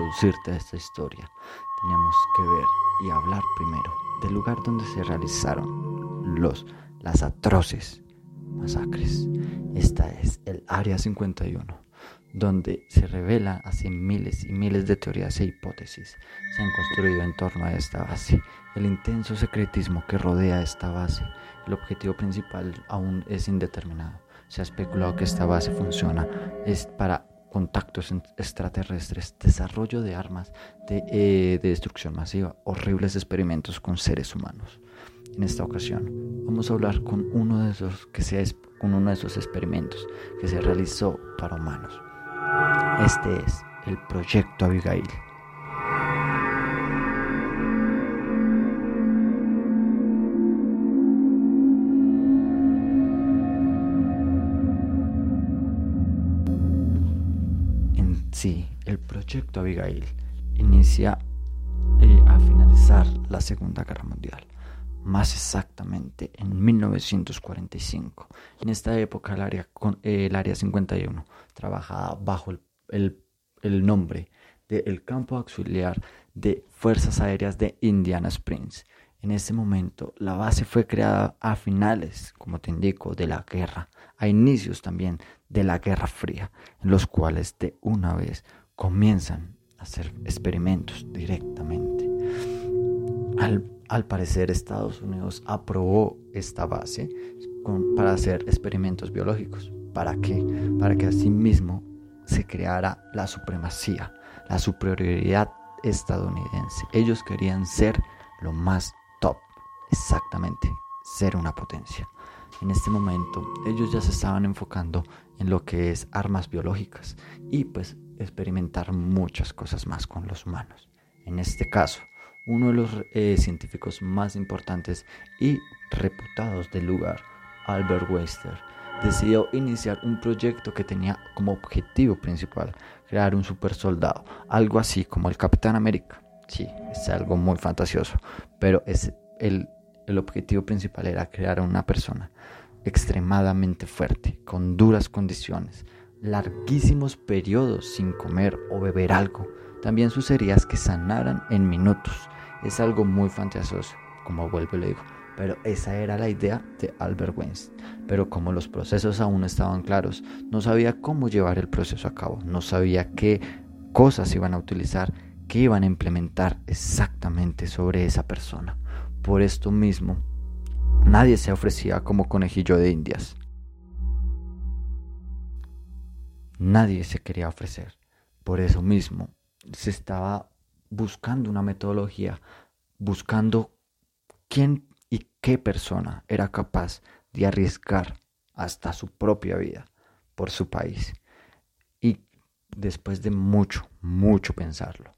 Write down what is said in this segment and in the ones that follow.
introducirte a esta historia. Tenemos que ver y hablar primero del lugar donde se realizaron los, las atroces masacres. Esta es el Área 51, donde se revela así miles y miles de teorías e hipótesis se han construido en torno a esta base. El intenso secretismo que rodea esta base, el objetivo principal aún es indeterminado. Se ha especulado que esta base funciona es para contactos extraterrestres, desarrollo de armas de, eh, de, destrucción masiva, horribles experimentos con seres humanos. En esta ocasión vamos a hablar con uno de esos que se, con uno de esos experimentos que se realizó para humanos. Este es el Proyecto Abigail. Proyecto Abigail inicia eh, a finalizar la Segunda Guerra Mundial, más exactamente en 1945. En esta época el área, el área 51 trabajaba bajo el, el, nombre del Campo Auxiliar de Fuerzas Aéreas de Indiana Springs. En ese momento la base fue creada a finales, como te indico, de la guerra, a inicios también de la Guerra Fría, en los cuales de una vez comienzan a hacer experimentos directamente. Al, parecer Estados Unidos aprobó esta base para hacer experimentos biológicos. ¿Para qué? Para que asimismo se creara la supremacía, la superioridad estadounidense. Ellos querían ser lo más top, exactamente, ser una potencia. En este momento ellos ya se estaban enfocando en lo que es armas biológicas y pues experimentar muchas cosas más con los humanos. En este caso, uno de los eh, científicos más importantes y reputados del lugar, Albert Weister, decidió iniciar un proyecto que tenía como objetivo principal crear un super soldado, algo así como el Capitán América. Sí, es algo muy fantasioso, pero es el, el objetivo principal era crear una persona extremadamente fuerte, con duras condiciones, larguísimos periodos sin comer o beber algo. También sus que sanaran en minutos. Es algo muy fantasioso, como vuelvo y le digo. Pero esa era la idea de Albert Weinstein. Pero como los procesos aún estaban claros, no sabía cómo llevar el proceso a cabo. No sabía qué cosas iban a utilizar, qué iban a implementar exactamente sobre esa persona. Por esto mismo, Nadie se ofrecía como conejillo de indias. Nadie se quería ofrecer. Por eso mismo se estaba buscando una metodología, buscando quién y qué persona era capaz de arriesgar hasta su propia vida por su país. Y después de mucho, mucho pensarlo,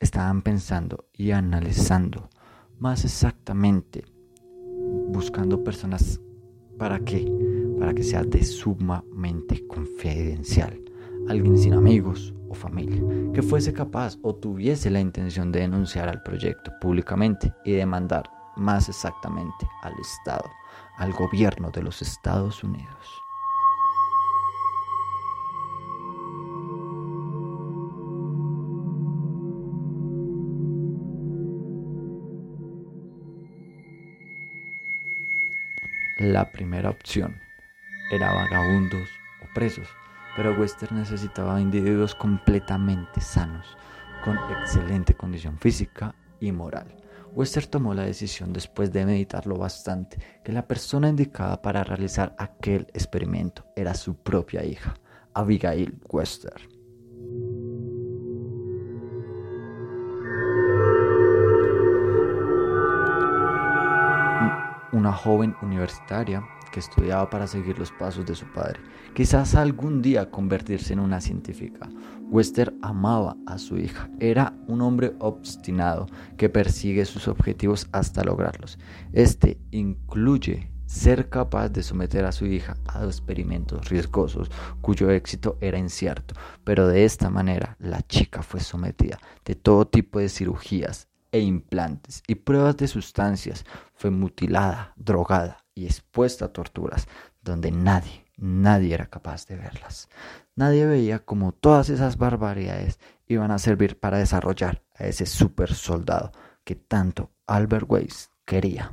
estaban pensando y analizando más exactamente buscando personas para qué? Para que sea de sumamente confidencial. Alguien sin amigos o familia, que fuese capaz o tuviese la intención de denunciar al proyecto públicamente y demandar más exactamente al Estado, al gobierno de los Estados Unidos. La primera opción era vagabundos o presos, pero Wester necesitaba individuos completamente sanos, con excelente condición física y moral. Wester tomó la decisión después de meditarlo bastante que la persona indicada para realizar aquel experimento era su propia hija, Abigail Wester. Una joven universitaria que estudiaba para seguir los pasos de su padre, quizás algún día convertirse en una científica. Wester amaba a su hija, era un hombre obstinado que persigue sus objetivos hasta lograrlos. Este incluye ser capaz de someter a su hija a experimentos riesgosos cuyo éxito era incierto, pero de esta manera la chica fue sometida de todo tipo de cirugías e implantes y pruebas de sustancias, fue mutilada, drogada y expuesta a torturas donde nadie nadie era capaz de verlas. Nadie veía cómo todas esas barbaridades iban a servir para desarrollar a ese super soldado que tanto Albert Weiss quería.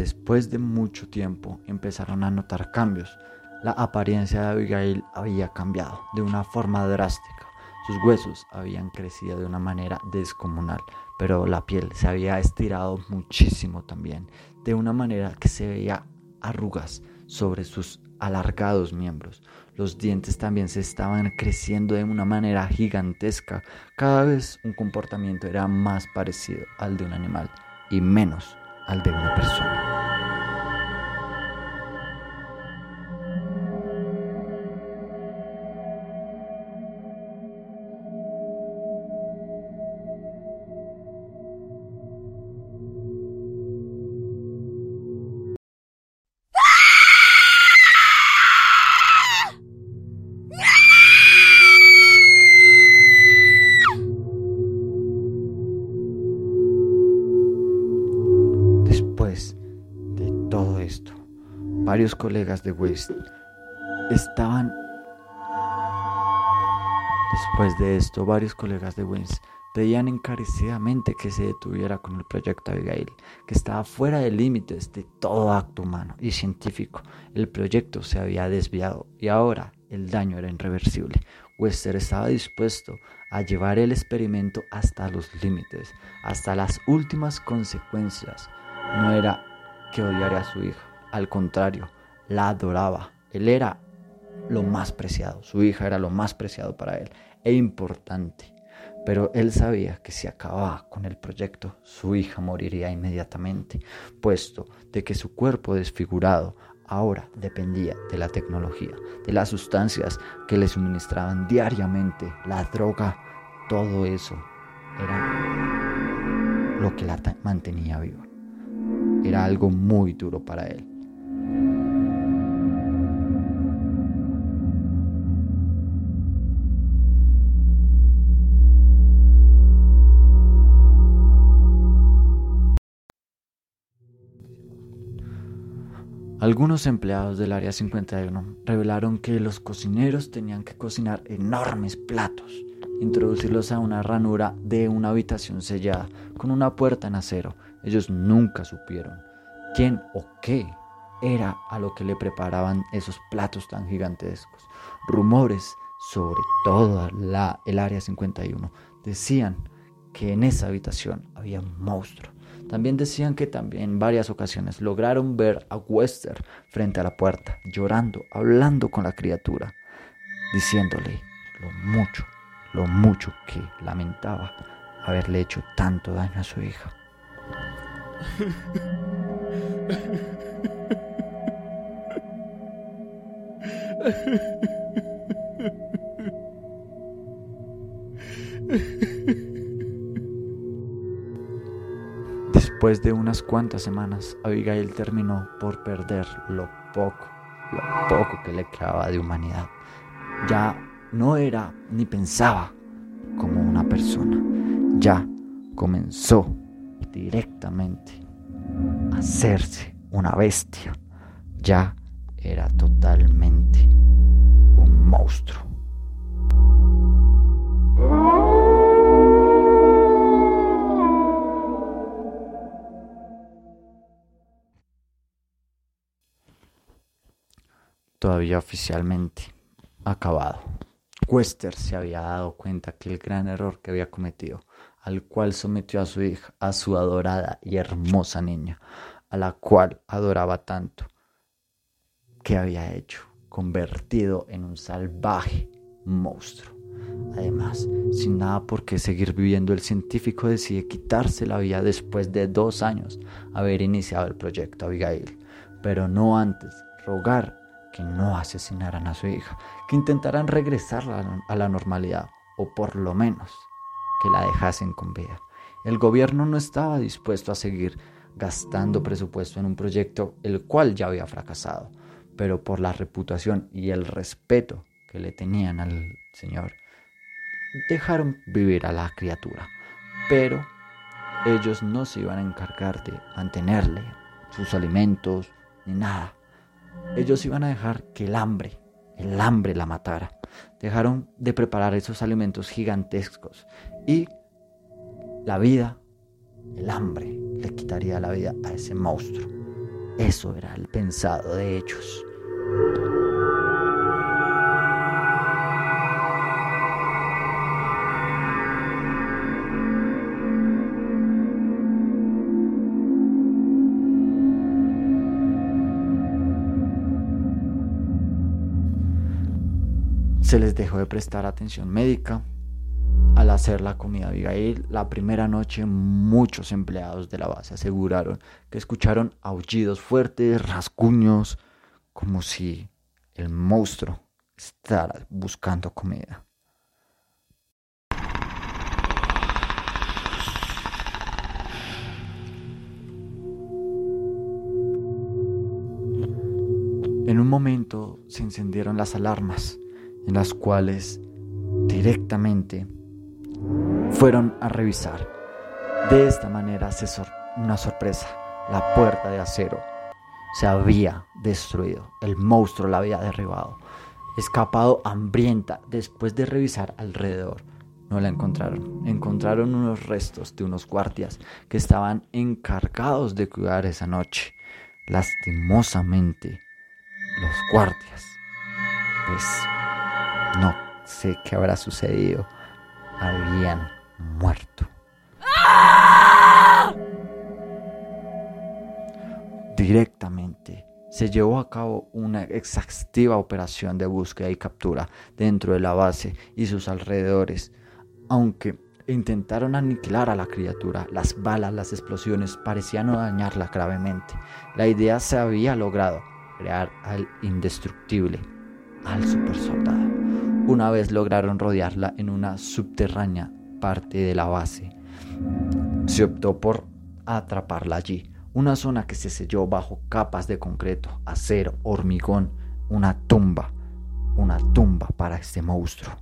Después de mucho tiempo empezaron a notar cambios. La apariencia de Abigail había cambiado de una forma drástica. Sus huesos habían crecido de una manera descomunal, pero la piel se había estirado muchísimo también, de una manera que se veía arrugas sobre sus alargados miembros. Los dientes también se estaban creciendo de una manera gigantesca. Cada vez un comportamiento era más parecido al de un animal y menos al de una persona. Varios colegas de West estaban... Después de esto, varios colegas de West pedían encarecidamente que se detuviera con el proyecto Abigail, que estaba fuera de límites de todo acto humano y científico. El proyecto se había desviado y ahora el daño era irreversible. Wester estaba dispuesto a llevar el experimento hasta los límites, hasta las últimas consecuencias. No era que odiara a su hija, al contrario, la adoraba. Él era lo más preciado, su hija era lo más preciado para él e importante. Pero él sabía que si acababa con el proyecto, su hija moriría inmediatamente, puesto de que su cuerpo desfigurado ahora dependía de la tecnología, de las sustancias que le suministraban diariamente, la droga, todo eso era lo que la mantenía viva. Era algo muy duro para él. Algunos empleados del Área 51 revelaron que los cocineros tenían que cocinar enormes platos, introducirlos a una ranura de una habitación sellada con una puerta en acero. Ellos nunca supieron quién o qué era a lo que le preparaban esos platos tan gigantescos. Rumores sobre toda la, el Área 51 decían que en esa habitación había un monstruo también decían que también en varias ocasiones lograron ver a Wester frente a la puerta, llorando, hablando con la criatura, diciéndole lo mucho, lo mucho que lamentaba haberle hecho tanto daño a su hija. Después de unas cuantas semanas, Abigail terminó por perder lo poco, lo poco que le quedaba de humanidad. Ya no era ni pensaba como una persona. Ya comenzó directamente hacerse una bestia. Ya era totalmente un monstruo. todavía oficialmente acabado. Wester se había dado cuenta que el gran error que había cometido, al cual sometió a su hija, a su adorada y hermosa niña, a la cual adoraba tanto, que había hecho, convertido en un salvaje monstruo. Además, sin nada por qué seguir viviendo, el científico decide quitarse la vida después de dos años haber iniciado el proyecto Abigail, pero no antes rogar que no asesinaran a su hija, que intentaran regresarla a la normalidad o por lo menos que la dejasen con vida. El gobierno no estaba dispuesto a seguir gastando presupuesto en un proyecto el cual ya había fracasado, pero por la reputación y el respeto que le tenían al Señor, dejaron vivir a la criatura, pero ellos no se iban a encargar de mantenerle sus alimentos ni nada. Ellos iban a dejar que el hambre, el hambre la matara. Dejaron de preparar esos alimentos gigantescos y la vida, el hambre, le quitaría la vida a ese monstruo. Eso era el pensado de ellos. Se les dejó de prestar atención médica. Hacer la comida Abigail, la primera noche muchos empleados de la base aseguraron que escucharon aullidos fuertes, rasguños, como si el monstruo estará buscando comida. En un momento se encendieron las alarmas en las cuales directamente fueron a revisar. De esta manera, se una sorpresa, la puerta de acero se había destruido, el monstruo la había derribado, escapado hambrienta después de revisar alrededor. No la encontraron. Encontraron unos restos de unos guardias que estaban encargados de cuidar esa noche. Lastimosamente, los guardias, pues no sé qué habrá sucedido. Habían muerto. Directamente se llevó a cabo una exhaustiva operación de búsqueda y captura dentro de la base y sus alrededores. Aunque intentaron aniquilar a la criatura, las balas, las explosiones parecían no dañarla gravemente. La idea se había logrado, crear al indestructible, al supersoldado. Una vez lograron rodearla en una subterránea parte de la base, se optó por atraparla allí, una zona que se selló bajo capas de concreto, acero, hormigón, una tumba, una tumba para este monstruo.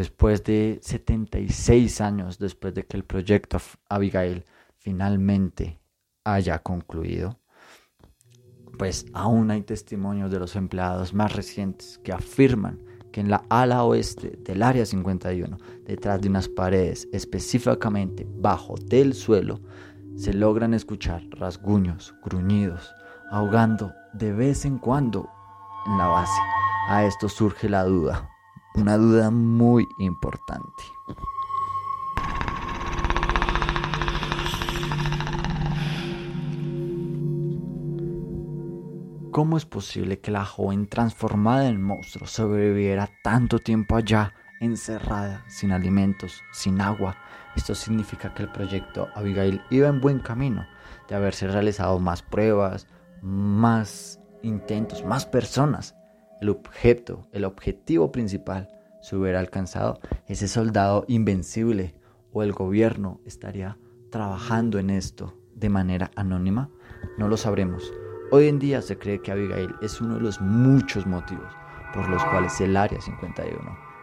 Después de 76 años después de que el proyecto Abigail finalmente haya concluido, pues aún hay testimonios de los empleados más recientes que afirman que en la ala oeste del área 51, detrás de unas paredes, específicamente bajo del suelo, se logran escuchar rasguños, gruñidos, ahogando de vez en cuando en la base. A esto surge la duda, una duda muy importante. ¿Cómo es posible que la joven transformada en monstruo sobreviviera tanto tiempo allá, encerrada, sin alimentos, sin agua? Esto significa que el proyecto Abigail iba en buen camino, de haberse realizado más pruebas, más intentos, más personas el objeto, el objetivo principal se hubiera alcanzado, ese soldado invencible o el gobierno estaría trabajando en esto de manera anónima, no lo sabremos. Hoy en día se cree que Abigail es uno de los muchos motivos por los cuales el Área 51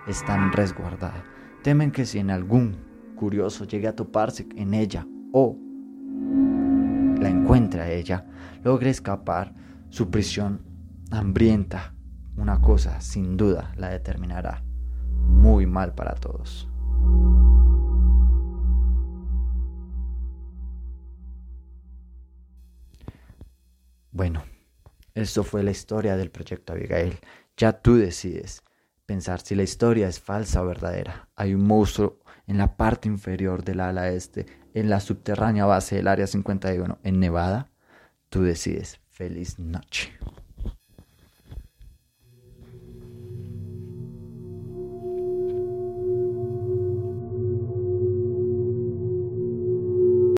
es tan resguardada. Temen que si en algún curioso llegue a toparse en ella o la encuentre a ella, logre escapar, su prisión hambrienta una cosa sin duda la determinará muy mal para todos. Bueno, eso fue la historia del proyecto Abigail. Ya tú decides pensar si la historia es falsa o verdadera. Hay un monstruo en la parte inferior del ala este, en la subterránea base del Área 51, en Nevada. Tú decides. Feliz noche.